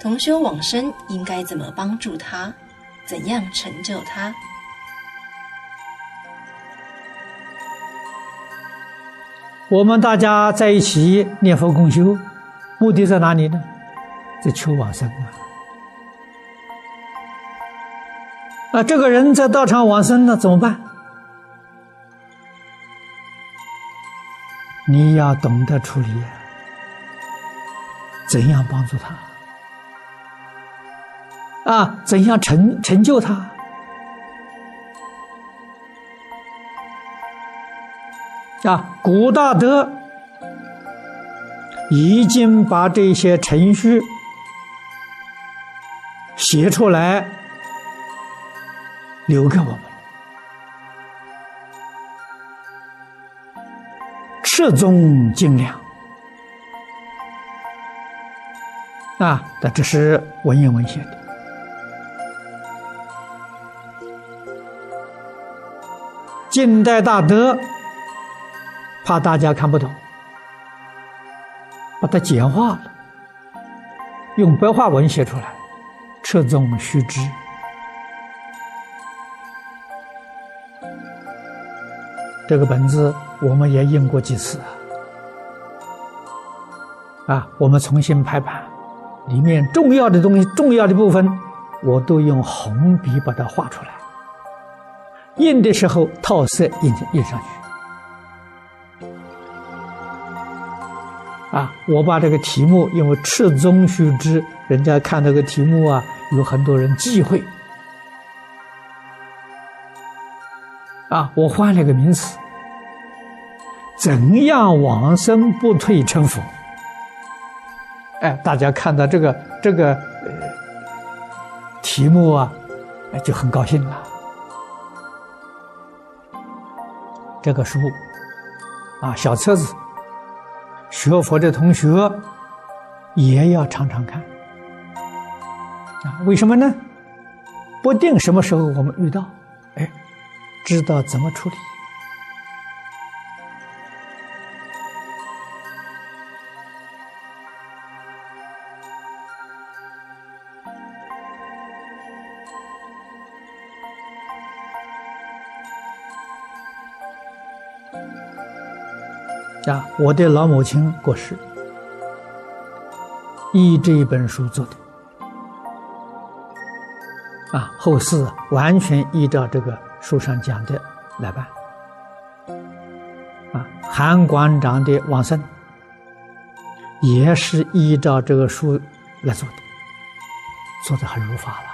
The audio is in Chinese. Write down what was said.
同修往生应该怎么帮助他？怎样成就他？我们大家在一起念佛共修，目的在哪里呢？在求往生啊！啊，这个人在道场往生了，怎么办？你要懂得处理，怎样帮助他？啊，怎样成成就他？啊，古大德已经把这些程序写出来，留给我们。赤宗精良啊，那这是文言文写的。近代大德怕大家看不懂，把它简化了，用白话文写出来，赤宗须知。这个本子我们也印过几次啊，我们重新排版，里面重要的东西、重要的部分，我都用红笔把它画出来。印的时候套色印印上去，啊，我把这个题目因为赤宗须知，人家看这个题目啊，有很多人忌讳，啊，我换了个名词，怎样往生不退成佛？哎，大家看到这个这个呃题目啊，就很高兴了。这个书，啊，小册子，学佛的同学也要常常看，啊，为什么呢？不定什么时候我们遇到，哎，知道怎么处理。啊，我的老母亲过世，依这一本书做的，啊，后事完全依照这个书上讲的来办，啊，韩馆长的往生也是依照这个书来做的，做的很如法了。